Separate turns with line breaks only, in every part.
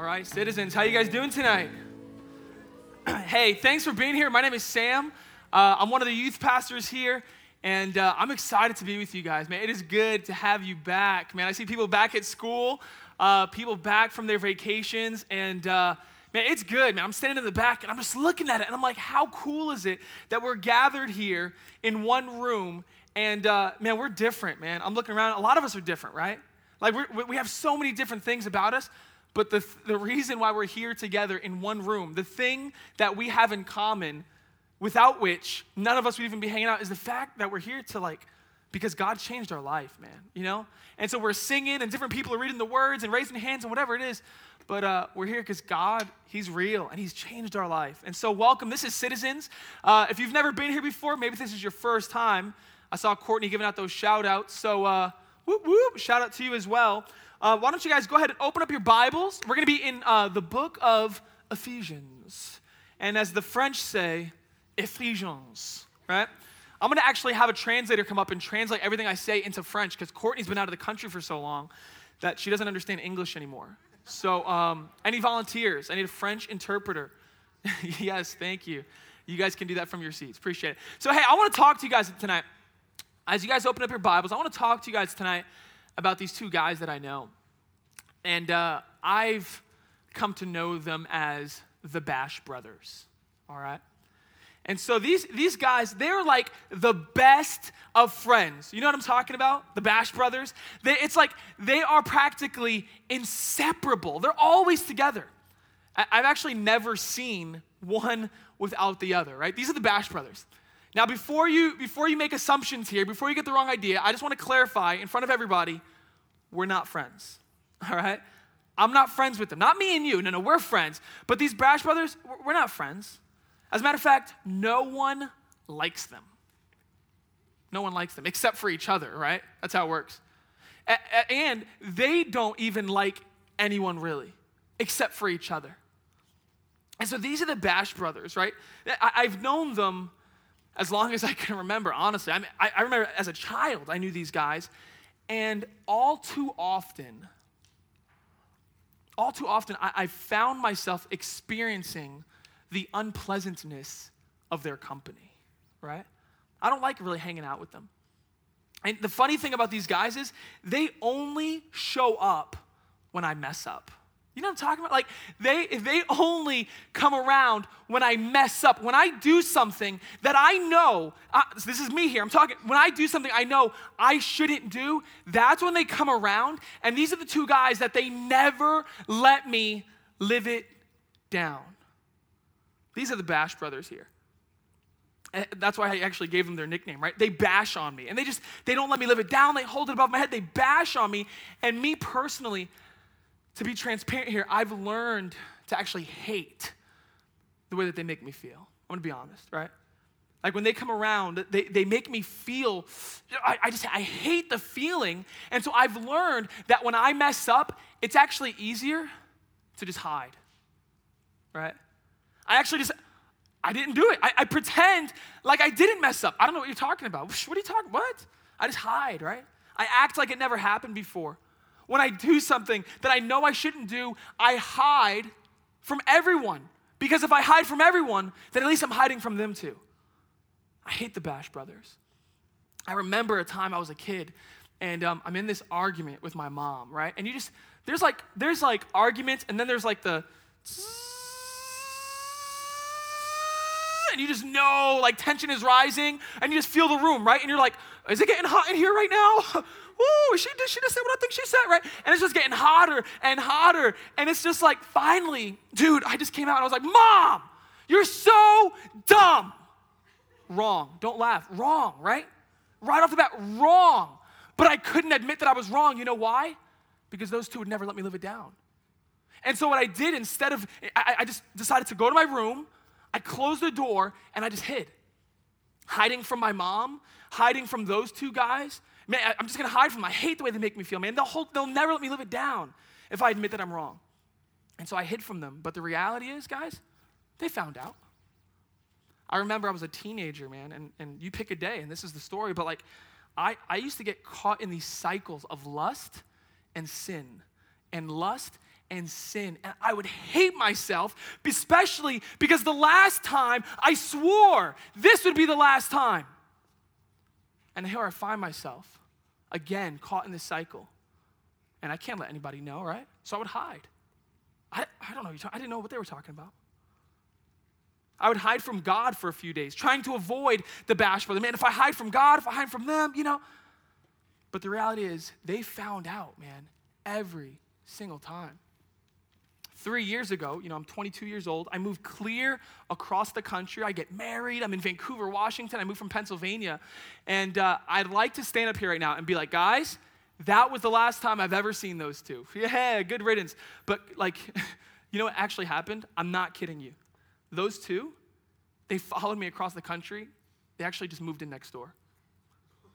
All right, citizens, how you guys doing tonight? hey, thanks for being here. My name is Sam. Uh, I'm one of the youth pastors here, and uh, I'm excited to be with you guys, man. It is good to have you back, man. I see people back at school, uh, people back from their vacations, and uh, man, it's good, man. I'm standing in the back, and I'm just looking at it, and I'm like, how cool is it that we're gathered here in one room, and uh, man, we're different, man. I'm looking around. A lot of us are different, right? Like we we have so many different things about us, but the, the reason why we're here together in one room, the thing that we have in common, without which none of us would even be hanging out, is the fact that we're here to like, because God changed our life, man, you know? And so we're singing and different people are reading the words and raising hands and whatever it is. But uh, we're here because God, He's real and He's changed our life. And so, welcome. This is Citizens. Uh, if you've never been here before, maybe this is your first time. I saw Courtney giving out those shout outs. So, uh, whoop, whoop, shout out to you as well. Uh, why don't you guys go ahead and open up your Bibles? We're going to be in uh, the book of Ephesians. And as the French say, Ephesians, right? I'm going to actually have a translator come up and translate everything I say into French because Courtney's been out of the country for so long that she doesn't understand English anymore. So, um, any volunteers? I need a French interpreter. yes, thank you. You guys can do that from your seats. Appreciate it. So, hey, I want to talk to you guys tonight as you guys open up your Bibles, I want to talk to you guys tonight about these two guys that I know. And uh, I've come to know them as the Bash Brothers, all right? And so these, these guys, they're like the best of friends. You know what I'm talking about? The Bash Brothers. They, it's like they are practically inseparable, they're always together. I, I've actually never seen one without the other, right? These are the Bash Brothers. Now, before you, before you make assumptions here, before you get the wrong idea, I just want to clarify in front of everybody we're not friends, all right? I'm not friends with them. Not me and you. No, no, we're friends. But these Bash brothers, we're not friends. As a matter of fact, no one likes them. No one likes them except for each other, right? That's how it works. And they don't even like anyone really, except for each other. And so these are the Bash brothers, right? I've known them as long as I can remember, honestly. I, mean, I, I remember as a child, I knew these guys, and all too often, all too often, I, I found myself experiencing the unpleasantness of their company, right? I don't like really hanging out with them. And the funny thing about these guys is they only show up when I mess up. You know what I'm talking about? Like they they only come around when I mess up. When I do something that I know, uh, this is me here. I'm talking when I do something I know I shouldn't do, that's when they come around. And these are the two guys that they never let me live it down. These are the Bash brothers here. And that's why I actually gave them their nickname, right? They bash on me. And they just they don't let me live it down. They hold it above my head. They bash on me. And me personally, to be transparent here, I've learned to actually hate the way that they make me feel. I'm gonna be honest, right? Like when they come around, they, they make me feel, I, I just, I hate the feeling. And so I've learned that when I mess up, it's actually easier to just hide, right? I actually just, I didn't do it. I, I pretend like I didn't mess up. I don't know what you're talking about. What are you talking, what? I just hide, right? I act like it never happened before when I do something that I know I shouldn't do, I hide from everyone. Because if I hide from everyone, then at least I'm hiding from them too. I hate the Bash Brothers. I remember a time I was a kid and um, I'm in this argument with my mom, right? And you just, there's like, there's like arguments and then there's like the, and you just know like tension is rising and you just feel the room, right? And you're like, is it getting hot in here right now? Ooh, she did, she just said what I think she said, right? And it's just getting hotter and hotter. And it's just like, finally, dude, I just came out and I was like, Mom, you're so dumb. Wrong. Don't laugh. Wrong, right? Right off the bat, wrong. But I couldn't admit that I was wrong. You know why? Because those two would never let me live it down. And so what I did instead of, I, I just decided to go to my room, I closed the door, and I just hid. Hiding from my mom, hiding from those two guys, Man, I'm just gonna hide from them. I hate the way they make me feel, man. They'll, hold, they'll never let me live it down if I admit that I'm wrong. And so I hid from them. But the reality is, guys, they found out. I remember I was a teenager, man, and, and you pick a day, and this is the story, but like, I, I used to get caught in these cycles of lust and sin, and lust and sin. And I would hate myself, especially because the last time I swore this would be the last time. And here I find myself again caught in this cycle. And I can't let anybody know, right? So I would hide. I, I don't know. I didn't know what they were talking about. I would hide from God for a few days, trying to avoid the bash brother. Man, if I hide from God, if I hide from them, you know. But the reality is, they found out, man, every single time. Three years ago, you know, I'm 22 years old. I moved clear across the country. I get married. I'm in Vancouver, Washington. I moved from Pennsylvania. And uh, I'd like to stand up here right now and be like, guys, that was the last time I've ever seen those two. Yeah, good riddance. But, like, you know what actually happened? I'm not kidding you. Those two, they followed me across the country. They actually just moved in next door.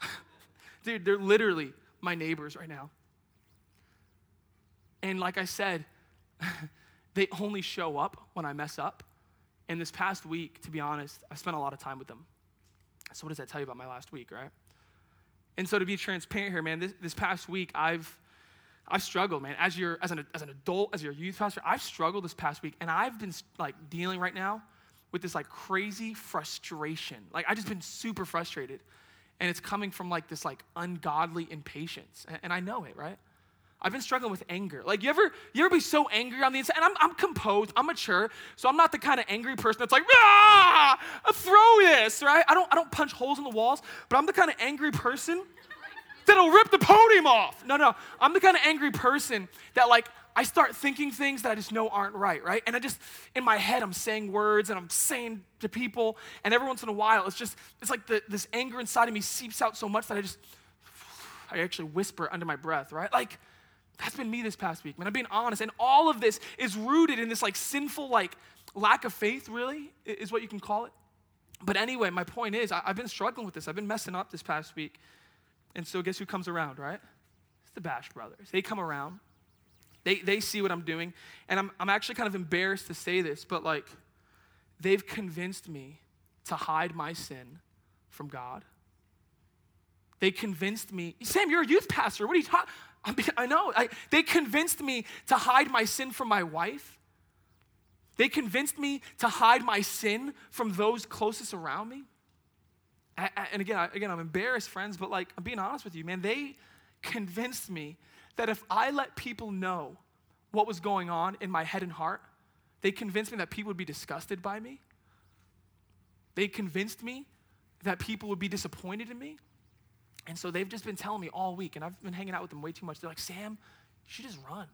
Dude, they're literally my neighbors right now. And like I said, they only show up when I mess up. And this past week, to be honest, I spent a lot of time with them. So, what does that tell you about my last week, right? And so, to be transparent here, man, this, this past week, I've I've struggled, man. As your as an as an adult, as your youth pastor, I've struggled this past week, and I've been like dealing right now with this like crazy frustration. Like I've just been super frustrated, and it's coming from like this like ungodly impatience, and, and I know it, right? I've been struggling with anger. Like, you ever, you ever be so angry on the inside? And I'm, I'm composed, I'm mature, so I'm not the kind of angry person that's like, ah, throw this, right? I don't, I don't punch holes in the walls, but I'm the kind of angry person that'll rip the podium off. No, no, I'm the kind of angry person that like, I start thinking things that I just know aren't right, right? And I just, in my head, I'm saying words and I'm saying to people, and every once in a while, it's just, it's like the, this anger inside of me seeps out so much that I just, I actually whisper under my breath, right? Like, that's been me this past week, man. I'm being honest. And all of this is rooted in this like sinful, like lack of faith, really, is what you can call it. But anyway, my point is, I, have been struggling with this. I've been messing up this past week. And so, guess who comes around, right? It's the Bash brothers. They come around, they, they see what I'm doing. And I'm, I'm actually kind of embarrassed to say this, but like, they've convinced me to hide my sin from God. They convinced me, Sam, you're a youth pastor. What are you talking? I know. I, they convinced me to hide my sin from my wife. They convinced me to hide my sin from those closest around me. And again, again, I'm embarrassed, friends, but like I'm being honest with you, man. They convinced me that if I let people know what was going on in my head and heart, they convinced me that people would be disgusted by me. They convinced me that people would be disappointed in me. And so they've just been telling me all week, and I've been hanging out with them way too much. They're like, Sam, you should just run,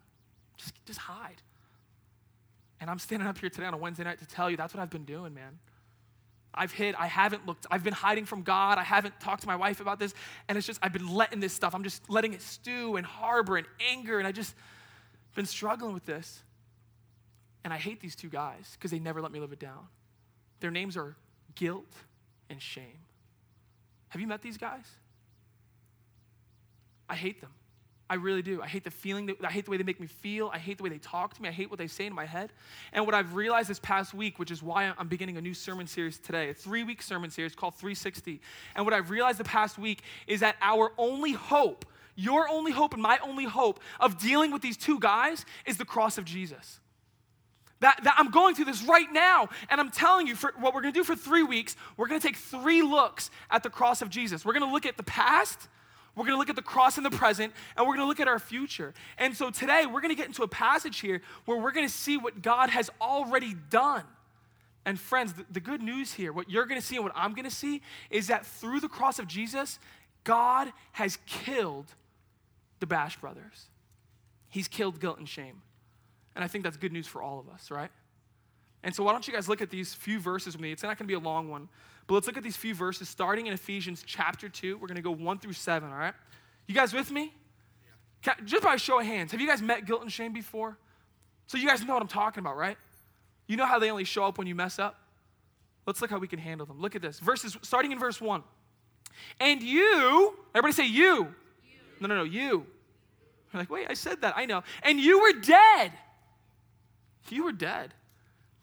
just, just hide. And I'm standing up here today on a Wednesday night to tell you that's what I've been doing, man. I've hid, I haven't looked, I've been hiding from God, I haven't talked to my wife about this, and it's just, I've been letting this stuff, I'm just letting it stew and harbor and anger, and I just been struggling with this. And I hate these two guys because they never let me live it down. Their names are guilt and shame. Have you met these guys? I hate them. I really do. I hate the feeling, that, I hate the way they make me feel. I hate the way they talk to me. I hate what they say in my head. And what I've realized this past week, which is why I'm beginning a new sermon series today, a three week sermon series called 360. And what I've realized the past week is that our only hope, your only hope and my only hope of dealing with these two guys is the cross of Jesus. That, that, I'm going through this right now. And I'm telling you, for what we're gonna do for three weeks, we're gonna take three looks at the cross of Jesus. We're gonna look at the past, we're going to look at the cross in the present, and we're going to look at our future. And so today, we're going to get into a passage here where we're going to see what God has already done. And friends, the, the good news here, what you're going to see and what I'm going to see, is that through the cross of Jesus, God has killed the Bash brothers. He's killed guilt and shame. And I think that's good news for all of us, right? And so, why don't you guys look at these few verses with me? It's not going to be a long one, but let's look at these few verses starting in Ephesians chapter 2. We're going to go 1 through 7, all right? You guys with me? Yeah. Just by show of hands, have you guys met guilt and shame before? So, you guys know what I'm talking about, right? You know how they only show up when you mess up? Let's look how we can handle them. Look at this. Verses starting in verse 1. And you, everybody say you. you. No, no, no, you. You're like, wait, I said that. I know. And you were dead. You were dead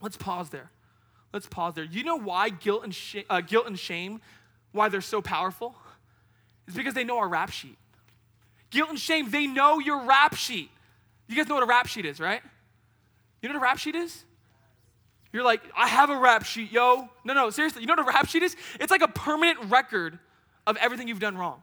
Let's pause there. Let's pause there. You know why guilt and, sh- uh, guilt and shame, why they're so powerful? It's because they know our rap sheet. Guilt and shame, they know your rap sheet. You guys know what a rap sheet is, right? You know what a rap sheet is? You're like, I have a rap sheet, yo. No, no, seriously. You know what a rap sheet is? It's like a permanent record of everything you've done wrong.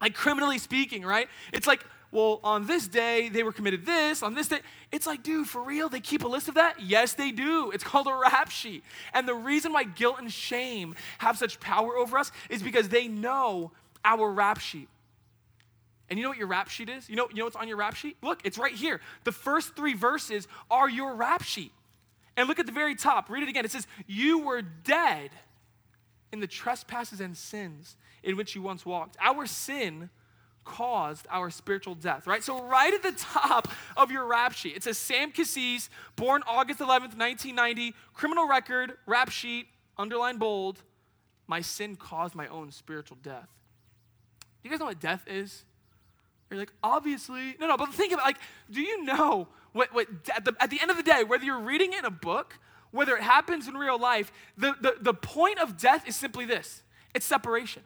Like criminally speaking, right? It's like, well, on this day, they were committed this, on this day. It's like, dude, for real, they keep a list of that? Yes, they do. It's called a rap sheet. And the reason why guilt and shame have such power over us is because they know our rap sheet. And you know what your rap sheet is? You know, you know what's on your rap sheet? Look, it's right here. The first three verses are your rap sheet. And look at the very top. Read it again. It says, You were dead in the trespasses and sins in which you once walked. Our sin caused our spiritual death, right? So, right at the top of your rap sheet, it says Sam Cassis, born August 11th, 1990, criminal record, rap sheet, underline bold, my sin caused my own spiritual death. Do you guys know what death is? You're like, obviously. No, no, but think about it. like, do you know what, what at, the, at the end of the day, whether you're reading it in a book, whether it happens in real life, the, the, the point of death is simply this it's separation.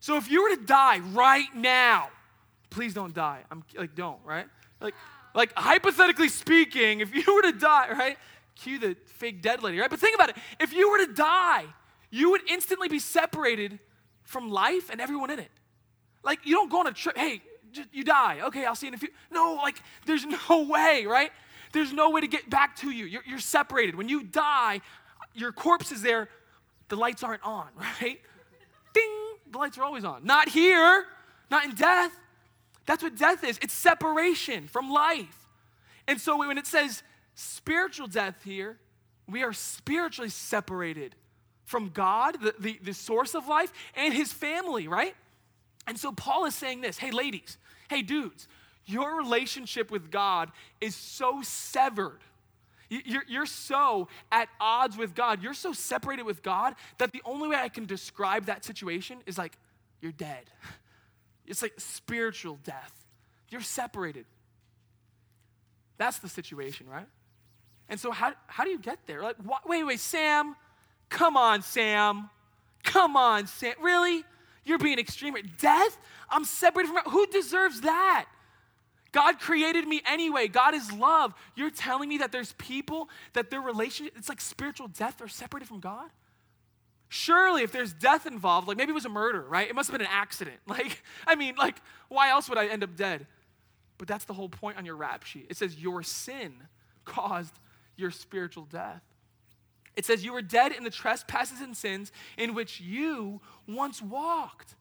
So if you were to die right now, please don't die. I'm like, don't, right? Like, like hypothetically speaking, if you were to die, right? Cue the fake dead lady, right? But think about it. If you were to die, you would instantly be separated from life and everyone in it. Like, you don't go on a trip, hey, you die. Okay, I'll see you in a few. No, like, there's no way, right? There's no way to get back to you. You're, you're separated. When you die, your corpse is there, the lights aren't on, right? Ding, the lights are always on. Not here, not in death. That's what death is it's separation from life. And so when it says spiritual death here, we are spiritually separated from God, the, the, the source of life, and his family, right? And so Paul is saying this hey, ladies, hey, dudes, your relationship with God is so severed. You're, so at odds with God. You're so separated with God that the only way I can describe that situation is like, you're dead. It's like spiritual death. You're separated. That's the situation, right? And so, how, how do you get there? Like, what, wait, wait, Sam, come on, Sam. Come on, Sam. Really? You're being extreme. Death? I'm separated from who deserves that? God created me anyway. God is love. You're telling me that there's people that their relationship, it's like spiritual death, they're separated from God? Surely, if there's death involved, like maybe it was a murder, right? It must have been an accident. Like, I mean, like, why else would I end up dead? But that's the whole point on your rap sheet. It says, Your sin caused your spiritual death. It says, You were dead in the trespasses and sins in which you once walked.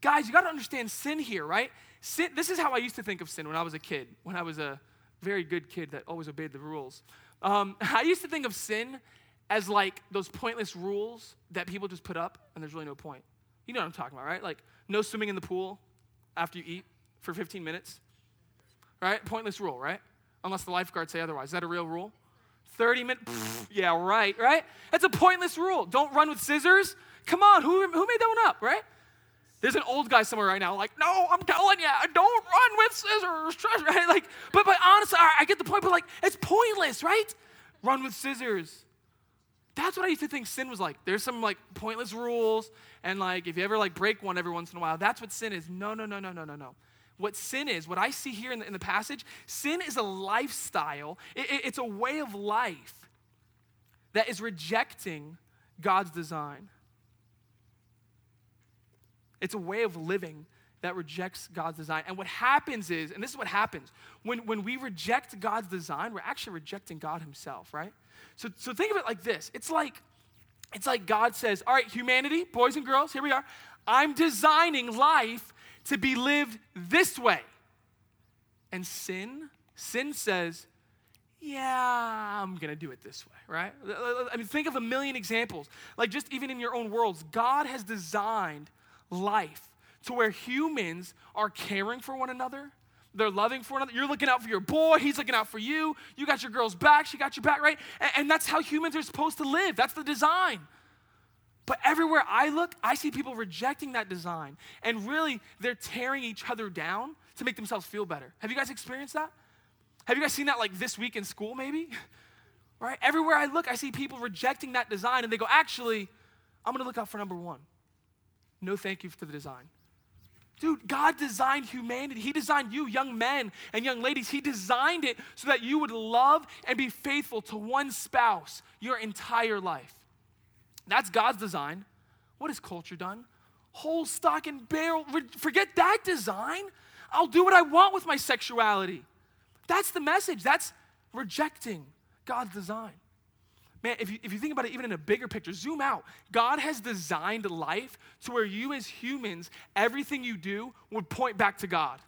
Guys, you got to understand sin here, right? Sin, this is how I used to think of sin when I was a kid, when I was a very good kid that always obeyed the rules. Um, I used to think of sin as like those pointless rules that people just put up and there's really no point. You know what I'm talking about, right? Like no swimming in the pool after you eat for 15 minutes, right? Pointless rule, right? Unless the lifeguards say otherwise. Is that a real rule? 30 minutes? yeah, right, right? That's a pointless rule. Don't run with scissors. Come on, who, who made that one up, right? There's an old guy somewhere right now, like, no, I'm telling you, don't run with scissors, right? Like, but, but honestly, I, get the point, but like, it's pointless, right? Run with scissors. That's what I used to think sin was like. There's some like pointless rules, and like if you ever like break one every once in a while, that's what sin is. No, no, no, no, no, no, no what sin is, what I see here in the, in the passage, sin is a lifestyle, it, it, it's a way of life that is rejecting God's design. It's a way of living that rejects God's design. And what happens is, and this is what happens, when, when we reject God's design, we're actually rejecting God Himself, right? So, so think of it like this. It's like, it's like God says, All right, humanity, boys and girls, here we are. I'm designing life to be lived this way. And sin, sin says, yeah, I'm gonna do it this way, right? I mean, think of a million examples. Like, just even in your own worlds, God has designed life to where humans are caring for one another, they're loving for another. You're looking out for your boy, he's looking out for you. You got your girl's back, she got your back, right? And, and that's how humans are supposed to live. That's the design. But everywhere I look, I see people rejecting that design. And really, they're tearing each other down to make themselves feel better. Have you guys experienced that? Have you guys seen that like this week in school, maybe? right? Everywhere I look, I see people rejecting that design and they go, actually, I'm gonna look out for number one. No thank you to the design. Dude, God designed humanity. He designed you, young men and young ladies. He designed it so that you would love and be faithful to one spouse your entire life. That's God's design. What has culture done? Whole stock and barrel. Forget that design. I'll do what I want with my sexuality. That's the message. That's rejecting God's design. Man, if you, if you think about it even in a bigger picture, zoom out. God has designed life to where you as humans, everything you do would point back to God.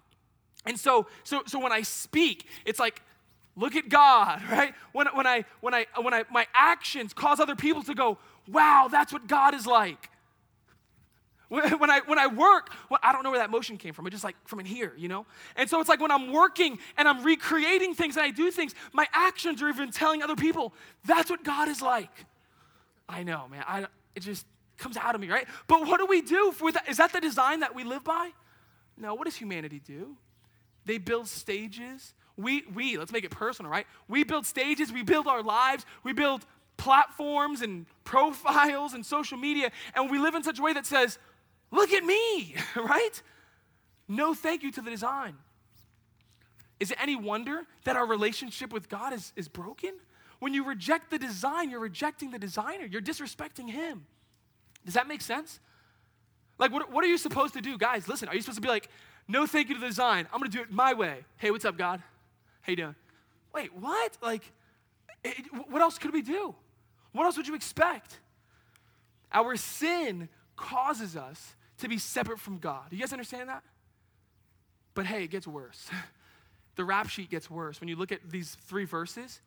And so, so, so when I speak, it's like, look at God, right? When, when, I, when, I, when I, my actions cause other people to go, wow, that's what God is like. When I, when I work, well, I don't know where that motion came from. It's just like from in here, you know? And so it's like when I'm working and I'm recreating things and I do things, my actions are even telling other people, that's what God is like. I know, man. I, it just comes out of me, right? But what do we do? For that? Is that the design that we live by? No, what does humanity do? They build stages. We, we, let's make it personal, right? We build stages, we build our lives, we build platforms and profiles and social media, and we live in such a way that says, Look at me, right? No thank you to the design. Is it any wonder that our relationship with God is, is broken? When you reject the design, you're rejecting the designer, you're disrespecting him. Does that make sense? Like, what, what are you supposed to do? Guys, listen, are you supposed to be like, no thank you to the design, I'm gonna do it my way. Hey, what's up, God? How you doing? Wait, what? Like, it, what else could we do? What else would you expect? Our sin causes us to be separate from God. You guys understand that? But hey, it gets worse. the rap sheet gets worse. When you look at these three verses,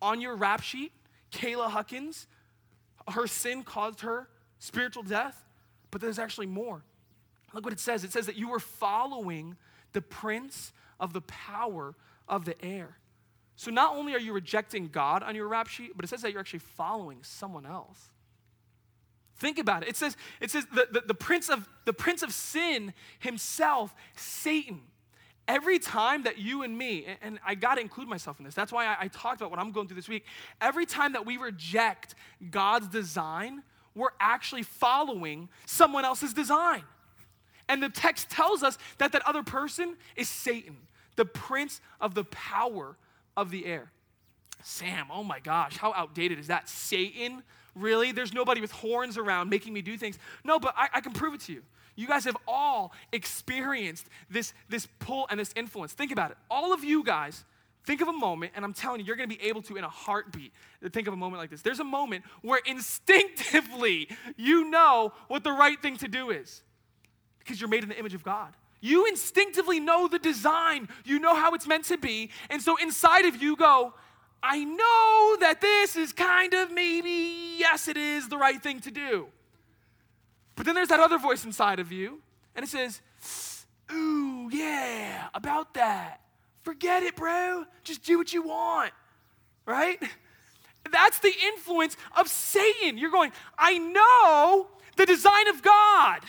on your rap sheet, Kayla Huckins, her sin caused her spiritual death, but there's actually more. Look what it says it says that you were following the prince of the power of the air. So not only are you rejecting God on your rap sheet, but it says that you're actually following someone else. Think about it. It says, it says the, the, the, prince of, the prince of sin himself, Satan. Every time that you and me, and, I got to include myself in this, that's why I, I talked about what I'm going through this week. Every time that we reject God's design, we're actually following someone else's design. And the text tells us that that other person is Satan, the prince of the power of the air. Sam, oh my gosh, how outdated is that? Satan Really? There's nobody with horns around making me do things. No, but I, I can prove it to you. You guys have all experienced this, this pull and this influence. Think about it. All of you guys, think of a moment, and I'm telling you, you're gonna be able to, in a heartbeat, think of a moment like this. There's a moment where instinctively you know what the right thing to do is because you're made in the image of God. You instinctively know the design, you know how it's meant to be, and so inside of you go, I know that this is kind of maybe, yes, it is the right thing to do. But then there's that other voice inside of you, and it says, Ooh, yeah, about that. Forget it, bro. Just do what you want, right? That's the influence of Satan. You're going, I know the design of God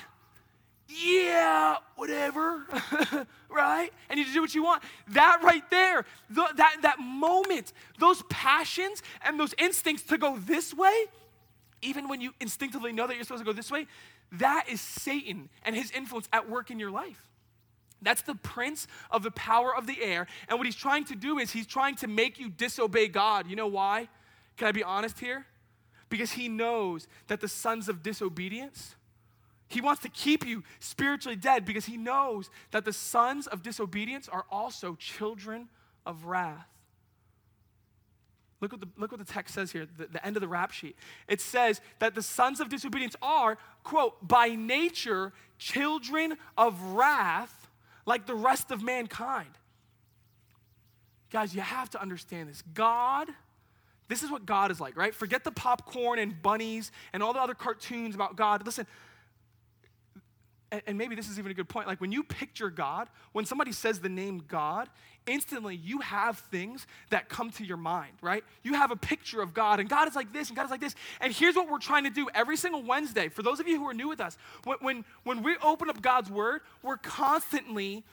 yeah, whatever, right? And you do what you want. That right there, the, that, that moment, those passions and those instincts to go this way, even when you instinctively know that you're supposed to go this way, that is Satan and his influence at work in your life. That's the prince of the power of the air. And what he's trying to do is he's trying to make you disobey God. You know why? Can I be honest here? Because he knows that the sons of disobedience he wants to keep you spiritually dead because he knows that the sons of disobedience are also children of wrath. Look what the, look what the text says here, the, the end of the rap sheet. It says that the sons of disobedience are, quote, by nature children of wrath like the rest of mankind. Guys, you have to understand this. God, this is what God is like, right? Forget the popcorn and bunnies and all the other cartoons about God. Listen, and, maybe this is even a good point, like when you picture God, when somebody says the name God, instantly you have things that come to your mind, right? You have a picture of God, and God is like this, and God is like this. And here's what we're trying to do every single Wednesday. For those of you who are new with us, when, when, when we open up God's Word, we're constantly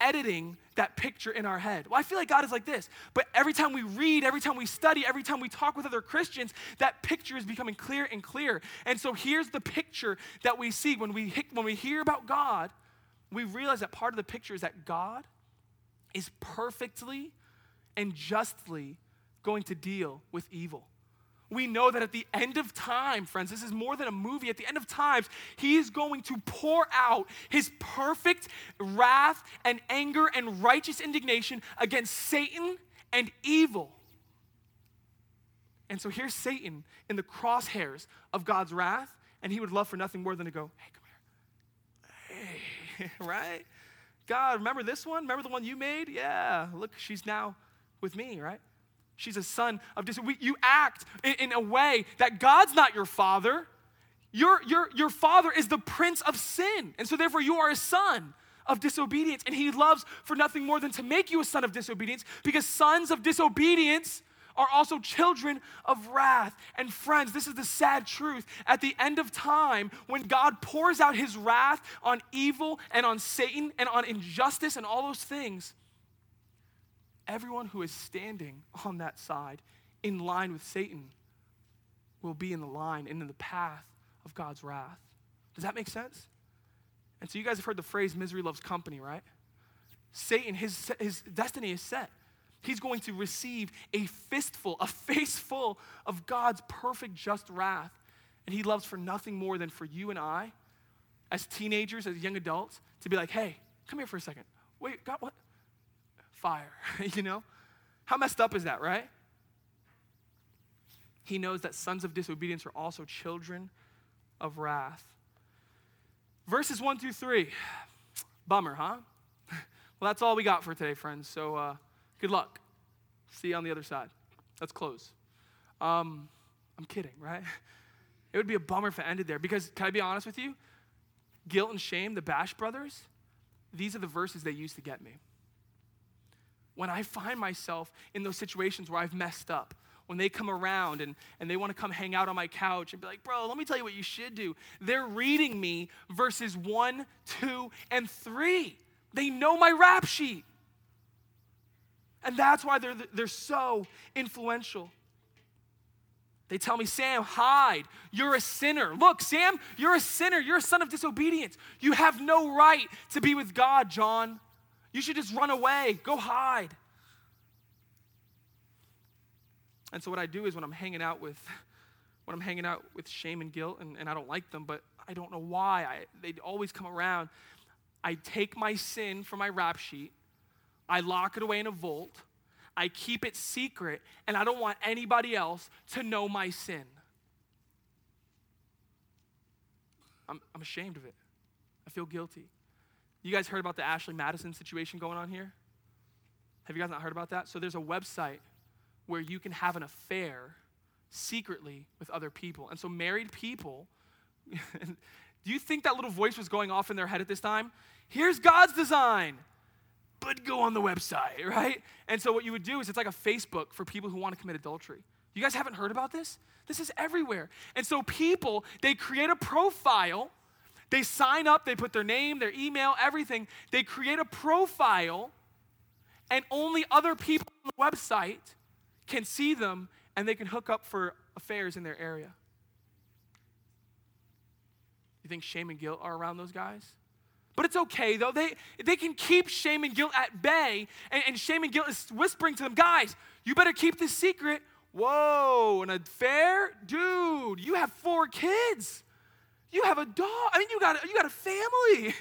editing that picture in our head. Well, I feel like God is like this. But every time we read, every time we study, every time we talk with other Christians, that picture is becoming clear and clear. And so here's the picture that we see when we when we hear about God, we realize that part of the picture is that God is perfectly and justly going to deal with evil we know that at the end of time, friends, this is more than a movie. At the end of times, he is going to pour out his perfect wrath and anger and righteous indignation against Satan and evil. And so here's Satan in the crosshairs of God's wrath, and he would love for nothing more than to go, hey, come here. Hey, right? God, remember this one? Remember the one you made? Yeah, look, she's now with me, right? She's a son of disobedience. You act in, in, a way that God's not your father. Your, your, your father is the prince of sin. And so, therefore, you are a son of disobedience. And he loves for nothing more than to make you a son of disobedience because sons of disobedience are also children of wrath. And friends, this is the sad truth. At the end of time, when God pours out his wrath on evil and on Satan and on injustice and all those things, everyone who is standing on that side in line with Satan will be in the line and in the path of God's wrath. Does that make sense? And so you guys have heard the phrase misery loves company, right? Satan, his, his destiny is set. He's going to receive a fistful, a faceful of God's perfect just wrath. And he loves for nothing more than for you and I, as teenagers, as young adults, to be like, hey, come here for a second. Wait, God, what? Fire, you know? How messed up is that, right? He knows that sons of disobedience are also children of wrath. Verses 1 through 3. Bummer, huh? well, that's all we got for today, friends. So uh, good luck. See you on the other side. Let's close. Um, I'm kidding, right? It would be a bummer if it ended there because, can I be honest with you? Guilt and shame, the Bash brothers, these are the verses they used to get me when I find myself in those situations where I've messed up, when they come around and, and they want to come hang out on my couch and be like, bro, let me tell you what you should do. They're reading me verses one, two, and three. They know my rap sheet. And that's why they're, they're so influential. They tell me, Sam, hide. You're a sinner. Look, Sam, you're a sinner. You're a son of disobedience. You have no right to be with God, John. You should just run away, go hide. And so what I do is when I'm hanging out with when I'm hanging out with shame and guilt, and, and I don't like them, but I don't know why. I, they always come around. I take my sin from my rap sheet, I lock it away in a vault, I keep it secret, and I don't want anybody else to know my sin. I'm, I'm ashamed of it. I feel guilty. You guys heard about the Ashley Madison situation going on here? Have you guys not heard about that? So there's a website where you can have an affair secretly with other people. And so married people, do you think that little voice was going off in their head at this time? Here's God's design, but go on the website, right? And so what you would do is it's like a Facebook for people who want to commit adultery. You guys haven't heard about this? This is everywhere. And so people, they create a profile they sign up, they put their name, their email, everything. They create a profile, and only other people on the website can see them and they can hook up for affairs in their area. You think shame and guilt are around those guys? But it's okay though. They, they can keep shame and guilt at bay, and, and shame and guilt is whispering to them, guys, you better keep this secret. Whoa, an affair? Dude, you have four kids. You have a dog. I mean, you got, you got a family.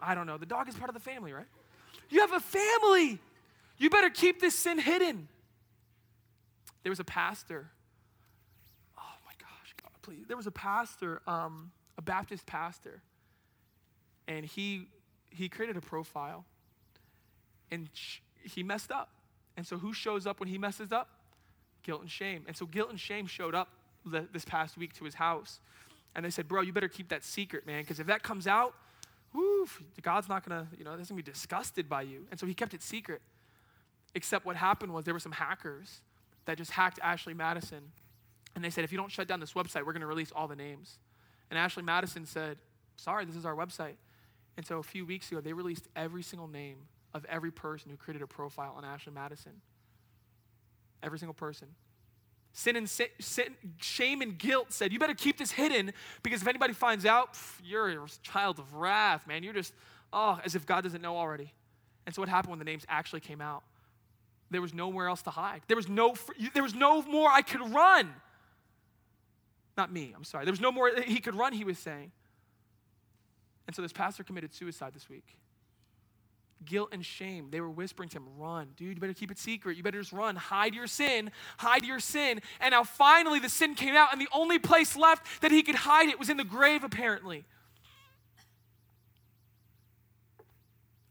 I don't know. The dog is part of the family, right? You have a family. You better keep this sin hidden. There was a pastor. Oh my gosh, God, please. There was a pastor, um, a Baptist pastor, and he he created a profile, and sh- he messed up. And so, who shows up when he messes up? Guilt and shame. And so, guilt and shame showed up this past week to his house. And they said, Bro, you better keep that secret, man, because if that comes out, whoo, God's not going to, you know, he's going to be disgusted by you. And so he kept it secret. Except what happened was there were some hackers that just hacked Ashley Madison. And they said, if you don't shut down this website, we're going to release all the names. And Ashley Madison said, sorry, this is our website. And so a few weeks ago, they released every single name of every person who created a profile on Ashley Madison. Every single person. Sin and sin, sin, shame and guilt said, You better keep this hidden because if anybody finds out, pff, you're a child of wrath, man. You're just, oh, as if God doesn't know already. And so what happened when the names actually came out? There was nowhere else to hide. There was no, there was no more I could run. Not me, I'm sorry. There was no more he could run, he was saying. And so this pastor committed suicide this week guilt and shame. They were whispering to him, Run, dude, you better keep it secret. You better just run. Hide your sin. Hide your sin. And now finally the sin came out, and the only place left that he could hide it was in the grave, apparently.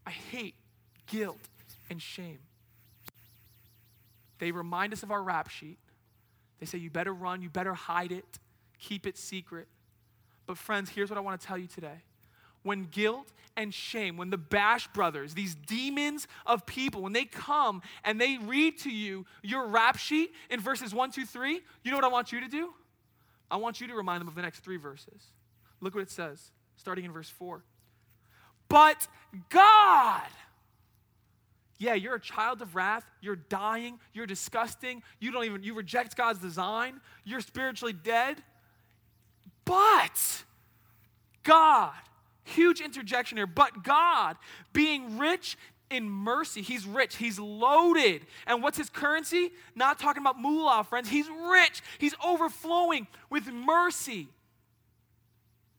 I hate guilt and shame. They remind us of our rap sheet. They say, You better run, you better hide it, keep it secret. But, friends, here's what I want to tell you today when guilt and shame, when the Bash brothers, these demons of people, when they come and they read to you your rap sheet in verses one, two, three, you know what I want you to do? I want you to remind them of the next three verses. Look what it says, starting in verse 4. But God, yeah, you're a child of wrath. You're dying. You're disgusting. You don't even, you reject God's design. You're spiritually dead. But God, Huge interjection here. But God, being rich in mercy, He's rich, He's loaded. And what's His currency? Not talking about moolah, friends. He's rich, He's overflowing with mercy.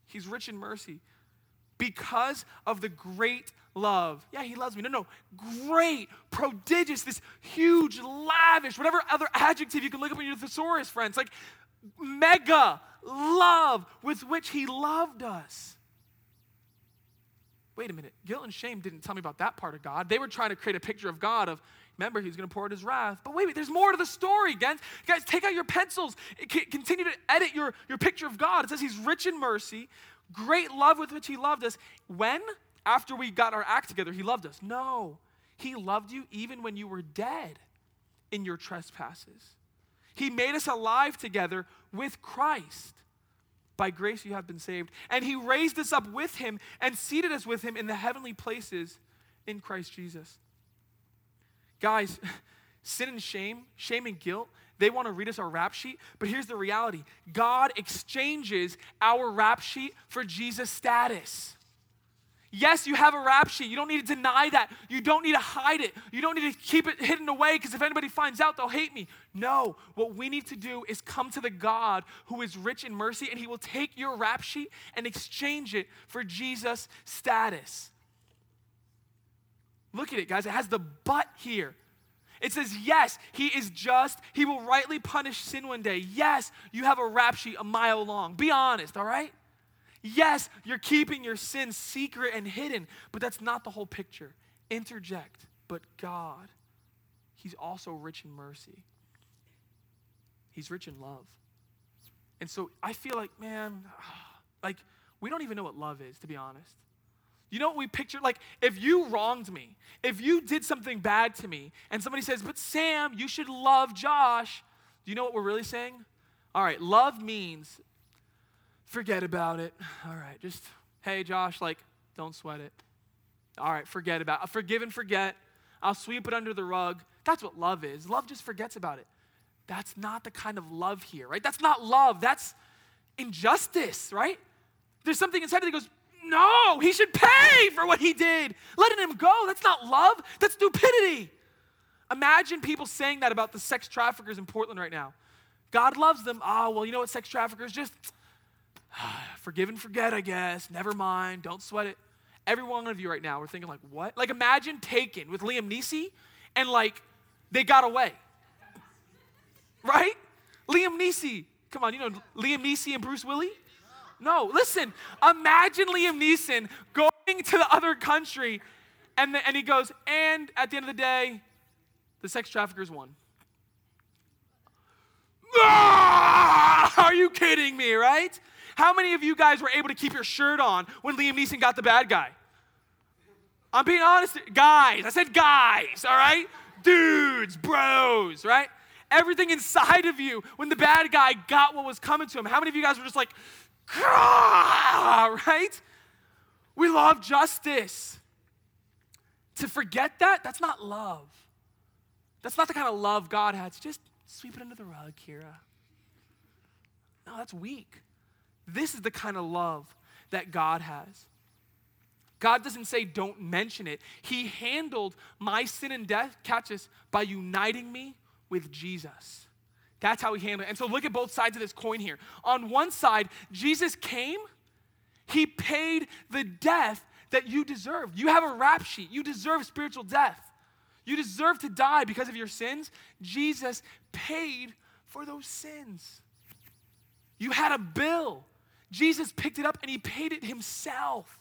He's rich in mercy because of the great love. Yeah, he loves me. No, no. Great, prodigious, this huge, lavish, whatever other adjective you can look up in your thesaurus, friends. Like mega love with which he loved us wait a minute, guilt and shame didn't tell me about that part of God. They were trying to create a picture of God of, remember, he's going to pour out his wrath. But wait, there's more to the story, guys. Guys, take out your pencils. Continue to edit your, your picture of God. It says he's rich in mercy, great love with which he loved us. When? After we got our act together, he loved us. No, he loved you even when you were dead in your trespasses. He made us alive together with Christ. By grace you have been saved. And he raised us up with him and seated us with him in the heavenly places in Christ Jesus. Guys, sin and shame, shame and guilt, they want to read us our rap sheet, but here's the reality God exchanges our rap sheet for Jesus' status. Yes, you have a rap sheet. You don't need to deny that. You don't need to hide it. You don't need to keep it hidden away because if anybody finds out, they'll hate me. No, what we need to do is come to the God who is rich in mercy and he will take your rap sheet and exchange it for Jesus' status. Look at it, guys. It has the but here. It says, yes, he is just. He will rightly punish sin one day. Yes, you have a rap sheet a mile long. Be honest, all right? Yes, you're keeping your sins secret and hidden, but that's not the whole picture. Interject, but God, He's also rich in mercy. He's rich in love. And so I feel like, man, like we don't even know what love is, to be honest. You know what we picture? Like, if you wronged me, if you did something bad to me, and somebody says, but Sam, you should love Josh, do you know what we're really saying? All right, love means forget about it. All right, just, hey, Josh, like, don't sweat it. All right, forget about it. Forgive and forget. I'll sweep it under the rug. That's what love is. Love just forgets about it. That's not the kind of love here, right? That's not love. That's injustice, right? There's something inside of that goes, no, he should pay for what he did. Letting him go, that's not love, that's stupidity. Imagine people saying that about the sex traffickers in Portland right now. God loves them. Oh, well, you know what, sex traffickers, just forgive and forget, I guess. Never mind. Don't sweat it. Every one of you right now, we're thinking, like, what? Like, imagine Taken with Liam Neeson and, like, they got away. Right? Liam Neeson. Come on, you know Liam Neeson and Bruce Willis? No, listen. Imagine Liam Neeson going to the other country and, the, and he goes, and at the end of the day, the sex traffickers won. Ah! Are you kidding me, right? How many of you guys were able to keep your shirt on when Liam Neeson got the bad guy? I'm being honest. Guys, I said guys, all right? Dudes, bros, right? Everything inside of you when the bad guy got what was coming to him. How many of you guys were just like, right? We love justice. To forget that, that's not love. That's not the kind of love God has. Just sweep it under the rug, Kira. No, that's weak. This is the kind of love that God has. God doesn't say don't mention it. He handled my sin and death, catch this, by uniting me with Jesus. That's how he handled it. And so look at both sides of this coin here. On one side, Jesus came, he paid the death that you deserve. You have a rap sheet. You deserve spiritual death. You deserve to die because of your sins. Jesus paid for those sins. You had a bill. Jesus picked it up and he paid it himself.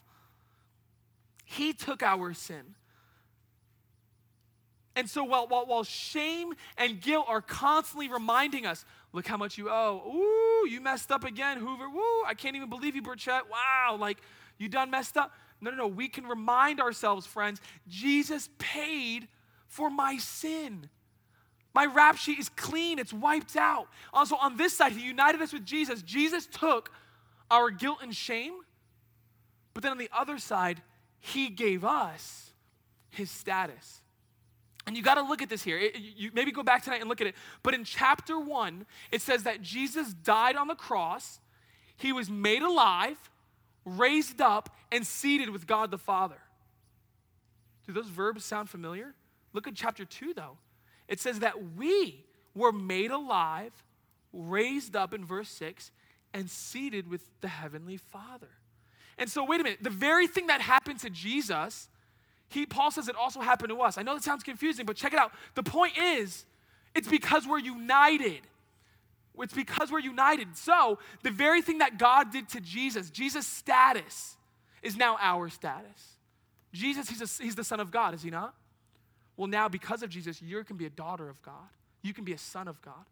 He took our sin. And so while, while, while shame and guilt are constantly reminding us, look how much you owe. Ooh, you messed up again, Hoover. Woo, I can't even believe you, Burchett. Wow, like you done messed up. No, no, no. We can remind ourselves, friends, Jesus paid for my sin. My rap sheet is clean, it's wiped out. Also, on this side, He united us with Jesus. Jesus took our guilt and shame, but then on the other side, he gave us his status. And you got to look at this here. It, you maybe go back tonight and look at it. But in chapter one, it says that Jesus died on the cross, he was made alive, raised up, and seated with God the Father. Do those verbs sound familiar? Look at chapter two, though. It says that we were made alive, raised up in verse 6, and seated with the Heavenly Father. And so, wait a minute, the very thing that happened to Jesus, he, Paul says it also happened to us. I know that sounds confusing, but check it out. The point is, it's because we're united. It's because we're united. So, the very thing that God did to Jesus, Jesus' status, is now our status. Jesus, he's, a, he's the Son of God, is he not? Well, now because of Jesus, you can be a daughter of God, you can be a son of God.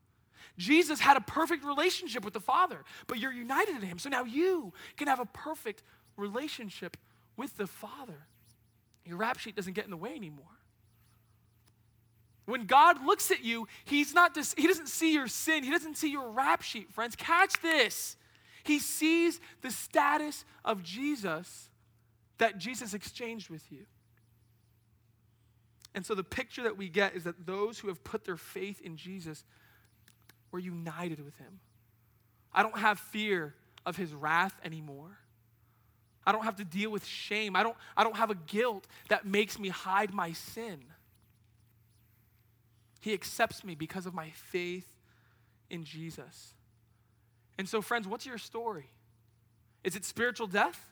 Jesus had a perfect relationship with the Father, but you're united in Him. So now you can have a perfect relationship with the Father. Your rap sheet doesn't get in the way anymore. When God looks at you, He's not just, He doesn't see your sin, He doesn't see your rap sheet, friends. Catch this. He sees the status of Jesus that Jesus exchanged with you. And so the picture that we get is that those who have put their faith in Jesus we're united with him. I don't have fear of his wrath anymore. I don't have to deal with shame. I don't, I don't have a guilt that makes me hide my sin. He accepts me because of my faith in Jesus. And so, friends, what's your story? Is it spiritual death?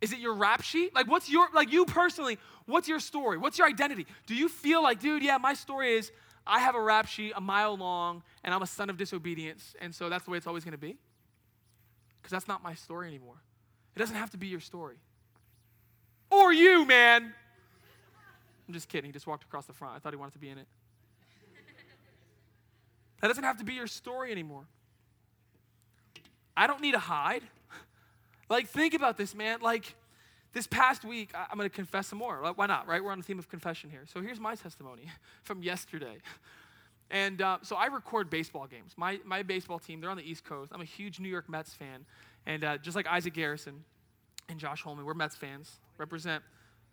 Is it your rap sheet? Like, what's your, like, you personally, what's your story? What's your identity? Do you feel like, dude, yeah, my story is I have a rap sheet a mile long and I'm a son of disobedience, and so that's the way it's always going to be? Because that's not my story anymore. It doesn't have to be your story. Or you, man. I'm just kidding. He just walked across the front. I thought he wanted to be in it. That doesn't have to be your story anymore. I don't need to hide. Like, think about this, man. Like, this past week, I'm going to confess some more. Why not, right? We're on the theme of confession here. So here's my testimony from yesterday. And uh, so I record baseball games. My, my baseball team, they're on the East Coast. I'm a huge New York Mets fan. And uh, just like Isaac Garrison and Josh Holman, we're Mets fans. Represent.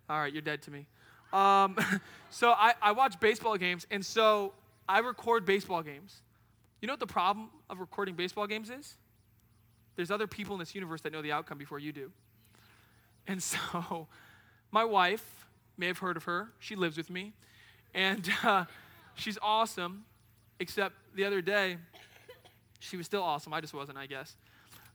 All right, you're dead to me. Um, so I, I watch baseball games, and so I record baseball games. You know what the problem of recording baseball games is? There's other people in this universe that know the outcome before you do. And so, my wife, may have heard of her, she lives with me, and uh, she's awesome, except the other day, she was still awesome. I just wasn't, I guess.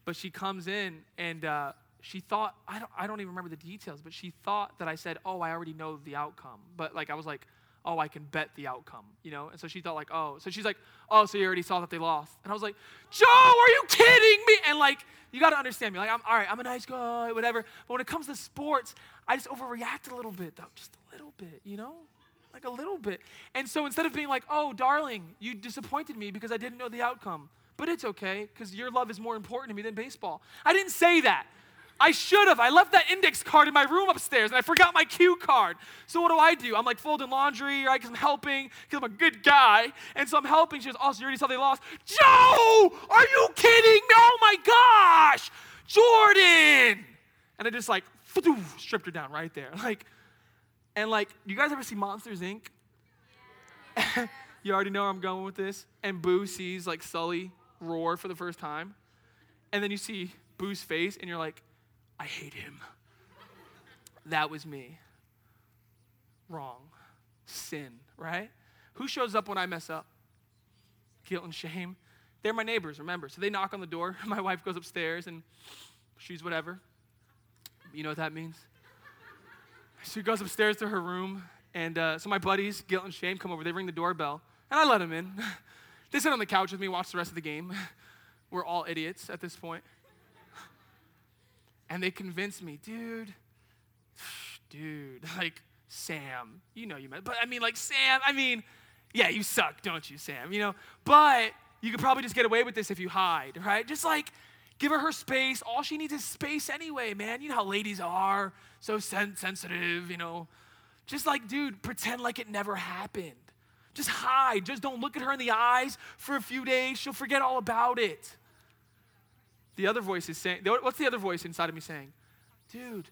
But she comes in and uh, she thought, I don't, I don't even remember the details, but she thought that I said, Oh, I already know the outcome. But like, I was like, oh, I can bet the outcome, you know? And so she thought, like, oh, so she's like, oh, so you already saw that they lost. And I was like, Joe, are you kidding me? And like, you got to understand me. Like, I'm all right, I'm a nice guy, whatever. But when it comes to sports, I just overreact a little bit, though, just a little bit, you know? Like a little bit. And so instead of being like, oh, darling, you disappointed me because I didn't know the outcome, but it's okay because your love is more important to me than baseball. I didn't say that. I should have. I left that index card in my room upstairs and I forgot my cue card. So what do I do? I'm like folding laundry, right? Because I'm helping, because I'm a good guy. And so I'm helping. She goes, Oh, so you already saw they lost? Joe, are you kidding? Oh my gosh, Jordan. And I just like stripped her down right there. Like, and like, you guys ever see Monsters Inc? you already know where I'm going with this. And Boo sees like Sully roar for the first time. And then you see Boo's face, and you're like, I hate him. That was me. Wrong. Sin, right? Who shows up when I mess up? Guilt and shame. They're my neighbors, remember. So they knock on the door. My wife goes upstairs and she's whatever. You know what that means? She goes upstairs to her room, and uh, so my buddies, Guilt and Shame, come over. They ring the doorbell, and I let them in. they sit on the couch with me, watch the rest of the game. We're all idiots at this point. And they convinced me, dude, dude, like, Sam, you know you meant, but I mean, like, Sam, I mean, yeah, you suck, don't you, Sam? You know, but you could probably just get away with this if you hide, right? Just like, give her her space. All she needs is space anyway, man. You know how ladies are, so sen- sensitive, you know. Just like, dude, pretend like it never happened. Just hide. Just don't look at her in the eyes for a few days. She'll forget all about it. The other voice is saying, what's the other voice inside of me saying? Dude,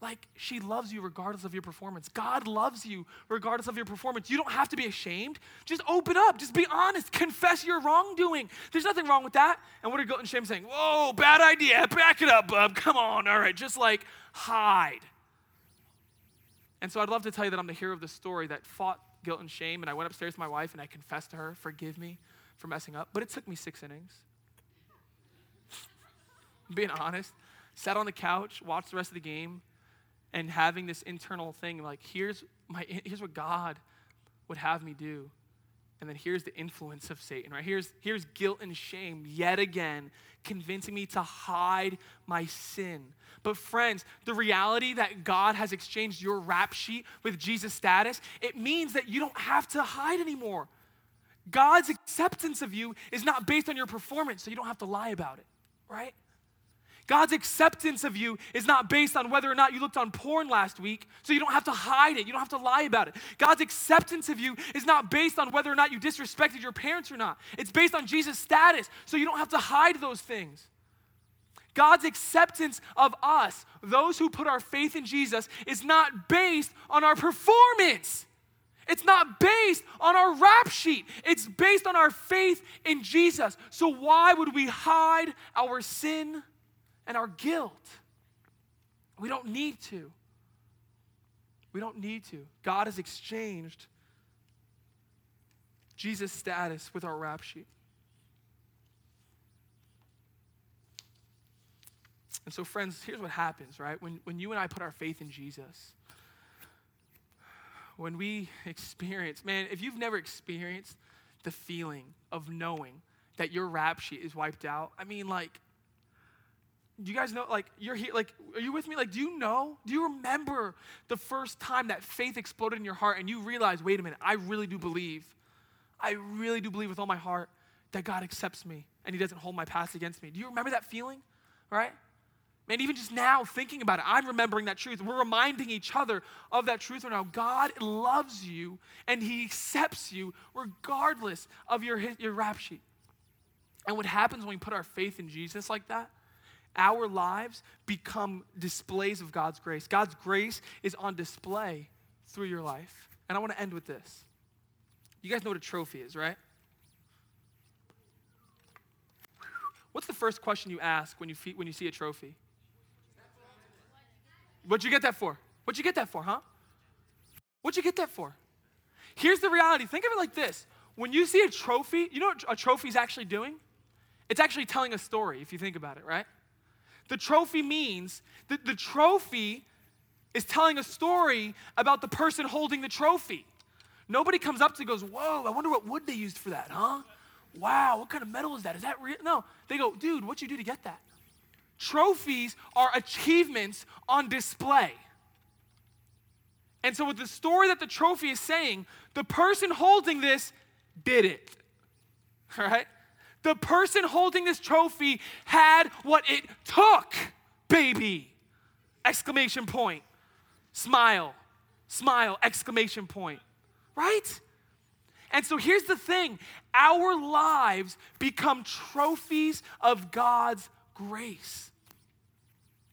like she loves you regardless of your performance. God loves you regardless of your performance. You don't have to be ashamed. Just open up. Just be honest. Confess your wrongdoing. There's nothing wrong with that. And what are guilt and shame saying? Whoa, bad idea. Back it up, bub. Come on. All right. Just like hide. And so I'd love to tell you that I'm the hero of the story that fought guilt and shame. And I went upstairs to my wife and I confessed to her, forgive me for messing up. But it took me six innings being honest, sat on the couch, watched the rest of the game, and having this internal thing like, here's, my, here's what God would have me do. And then here's the influence of Satan, right? Here's, here's guilt and shame yet again convincing me to hide my sin. But, friends, the reality that God has exchanged your rap sheet with Jesus' status, it means that you don't have to hide anymore. God's acceptance of you is not based on your performance, so you don't have to lie about it, right? God's acceptance of you is not based on whether or not you looked on porn last week, so you don't have to hide it. You don't have to lie about it. God's acceptance of you is not based on whether or not you disrespected your parents or not. It's based on Jesus' status, so you don't have to hide those things. God's acceptance of us, those who put our faith in Jesus, is not based on our performance. It's not based on our rap sheet. It's based on our faith in Jesus. So, why would we hide our sin? And our guilt. We don't need to. We don't need to. God has exchanged Jesus' status with our rap sheet. And so, friends, here's what happens, right? When, when you and I put our faith in Jesus, when we experience, man, if you've never experienced the feeling of knowing that your rap sheet is wiped out, I mean, like, do you guys know like you're here like are you with me? Like do you know? Do you remember the first time that faith exploded in your heart and you realized wait a minute i really do believe i really do believe with all my heart that god accepts me and he doesn't hold my past against me. Do you remember that feeling? Right? Man even just now thinking about it i'm remembering that truth. We're reminding each other of that truth right now. God loves you and he accepts you regardless of your your rap sheet. And what happens when we put our faith in jesus like that our lives become displays of God's grace. God's grace is on display through your life. And I want to end with this. You guys know what a trophy is, right? What's the first question you ask when you, when you see a trophy? What'd you get that for? What'd you get that for, huh? What'd you get that for? Here's the reality. Think of it like this. When you see a trophy, you know what a trophy is actually doing? It's actually telling a story, if you think about it, right? The trophy means that the trophy is telling a story about the person holding the trophy. Nobody comes up to goes, Whoa, I wonder what wood they used for that, huh? Wow, what kind of metal is that? Is that real? No. They go, Dude, what'd you do to get that? Trophies are achievements on display. And so, with the story that the trophy is saying, the person holding this did it. All right? The person holding this trophy had what it took, baby. Exclamation point. Smile. Smile. Exclamation point. Right? And so here's the thing our lives become trophies of God's grace.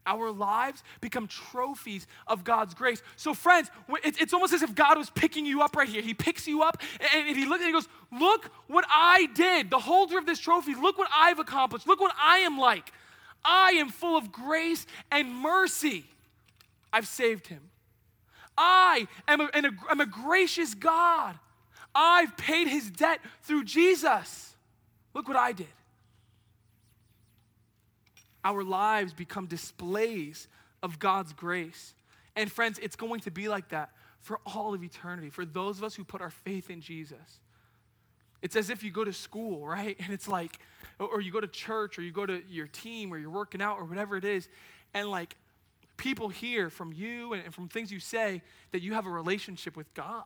Our lives become trophies of God's grace. So, friends, it's almost as if God was picking you up right here. He picks you up and he looks and he goes, Look what I did. The holder of this trophy, look what I've accomplished. Look what I am like. I am full of grace and mercy. I've saved him. I am a, a, I'm a gracious God. I've paid his debt through Jesus. Look what I did. Our lives become displays of God's grace. And friends, it's going to be like that for all of eternity, for those of us who put our faith in Jesus. It's as if you go to school, right? And it's like, or you go to church, or you go to your team, or you're working out, or whatever it is, and like people hear from you and from things you say that you have a relationship with God.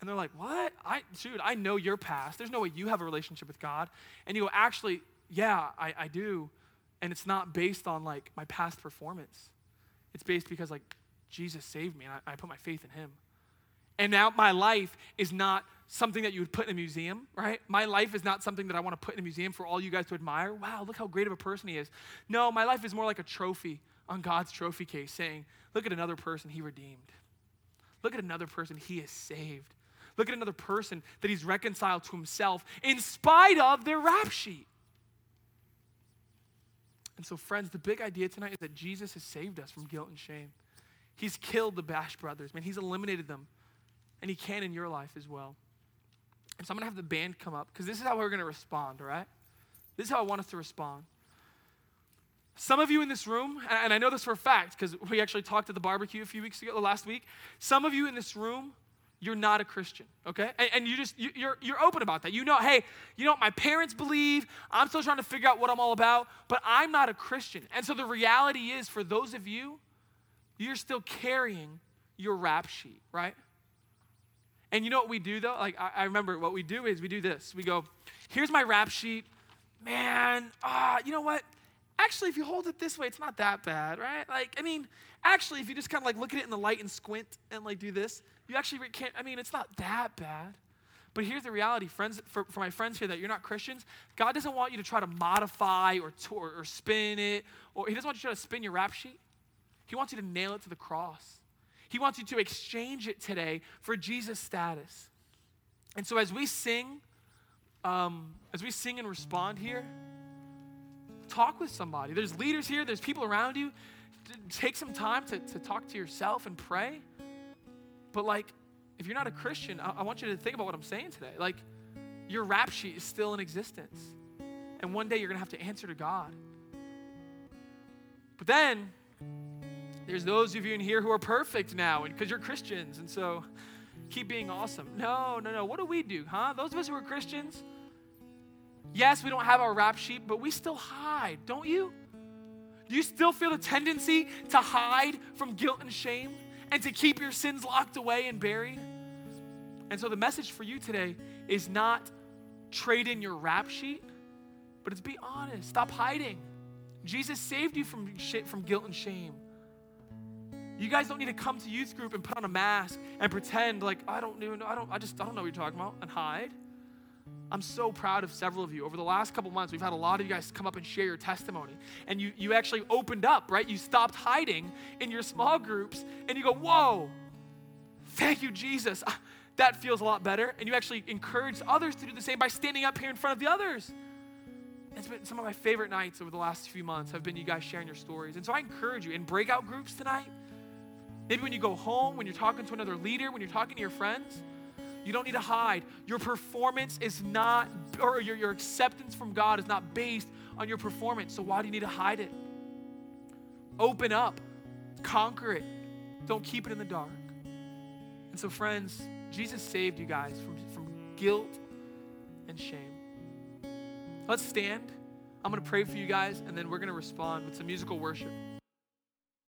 And they're like, What? I, dude, I know your past. There's no way you have a relationship with God. And you go, Actually, yeah, I, I do. And it's not based on like my past performance. It's based because like Jesus saved me and I, I put my faith in him. And now my life is not something that you would put in a museum, right? My life is not something that I want to put in a museum for all you guys to admire. Wow, look how great of a person he is. No, my life is more like a trophy on God's trophy case saying, look at another person he redeemed. Look at another person he has saved. Look at another person that he's reconciled to himself in spite of their rap sheet. And so, friends, the big idea tonight is that Jesus has saved us from guilt and shame. He's killed the Bash brothers, man. He's eliminated them. And he can in your life as well. And so I'm going to have the band come up because this is how we're going to respond, all right? This is how I want us to respond. Some of you in this room, and I know this for a fact because we actually talked at the barbecue a few weeks ago, the last week. Some of you in this room you're not a Christian, okay? And, and you just, you, you're, you're open about that. You know, hey, you know what my parents believe. I'm still trying to figure out what I'm all about, but I'm not a Christian. And so the reality is, for those of you, you're still carrying your rap sheet, right? And you know what we do though? Like, I, I remember what we do is we do this. We go, here's my rap sheet. Man, ah, you know what? Actually, if you hold it this way, it's not that bad, right? Like, I mean, actually, if you just kind of like look at it in the light and squint and like do this, you actually can't, I mean, it's not that bad. But here's the reality, friends, for, for my friends here that you're not Christians, God doesn't want you to try to modify or, or, or spin it, or He doesn't want you to try to spin your rap sheet. He wants you to nail it to the cross. He wants you to exchange it today for Jesus' status. And so as we sing, um, as we sing and respond here, talk with somebody. There's leaders here, there's people around you. Take some time to, to talk to yourself and pray. But, like, if you're not a Christian, I, I want you to think about what I'm saying today. Like, your rap sheet is still in existence. And one day you're going to have to answer to God. But then, there's those of you in here who are perfect now because you're Christians. And so, keep being awesome. No, no, no. What do we do, huh? Those of us who are Christians, yes, we don't have our rap sheet, but we still hide, don't you? Do you still feel the tendency to hide from guilt and shame? And to keep your sins locked away and buried. And so the message for you today is not trade in your rap sheet, but it's be honest. Stop hiding. Jesus saved you from, shit, from guilt and shame. You guys don't need to come to youth group and put on a mask and pretend like I don't even know, I don't, I just I don't know what you're talking about and hide. I'm so proud of several of you. Over the last couple months, we've had a lot of you guys come up and share your testimony. And you, you actually opened up, right? You stopped hiding in your small groups and you go, Whoa, thank you, Jesus. Ah, that feels a lot better. And you actually encourage others to do the same by standing up here in front of the others. It's been some of my favorite nights over the last few months have been you guys sharing your stories. And so I encourage you in breakout groups tonight, maybe when you go home, when you're talking to another leader, when you're talking to your friends, you don't need to hide. Your performance is not, or your, your acceptance from God is not based on your performance. So why do you need to hide it? Open up, conquer it. Don't keep it in the dark. And so, friends, Jesus saved you guys from, from guilt and shame. Let's stand. I'm going to pray for you guys, and then we're going to respond with some musical worship.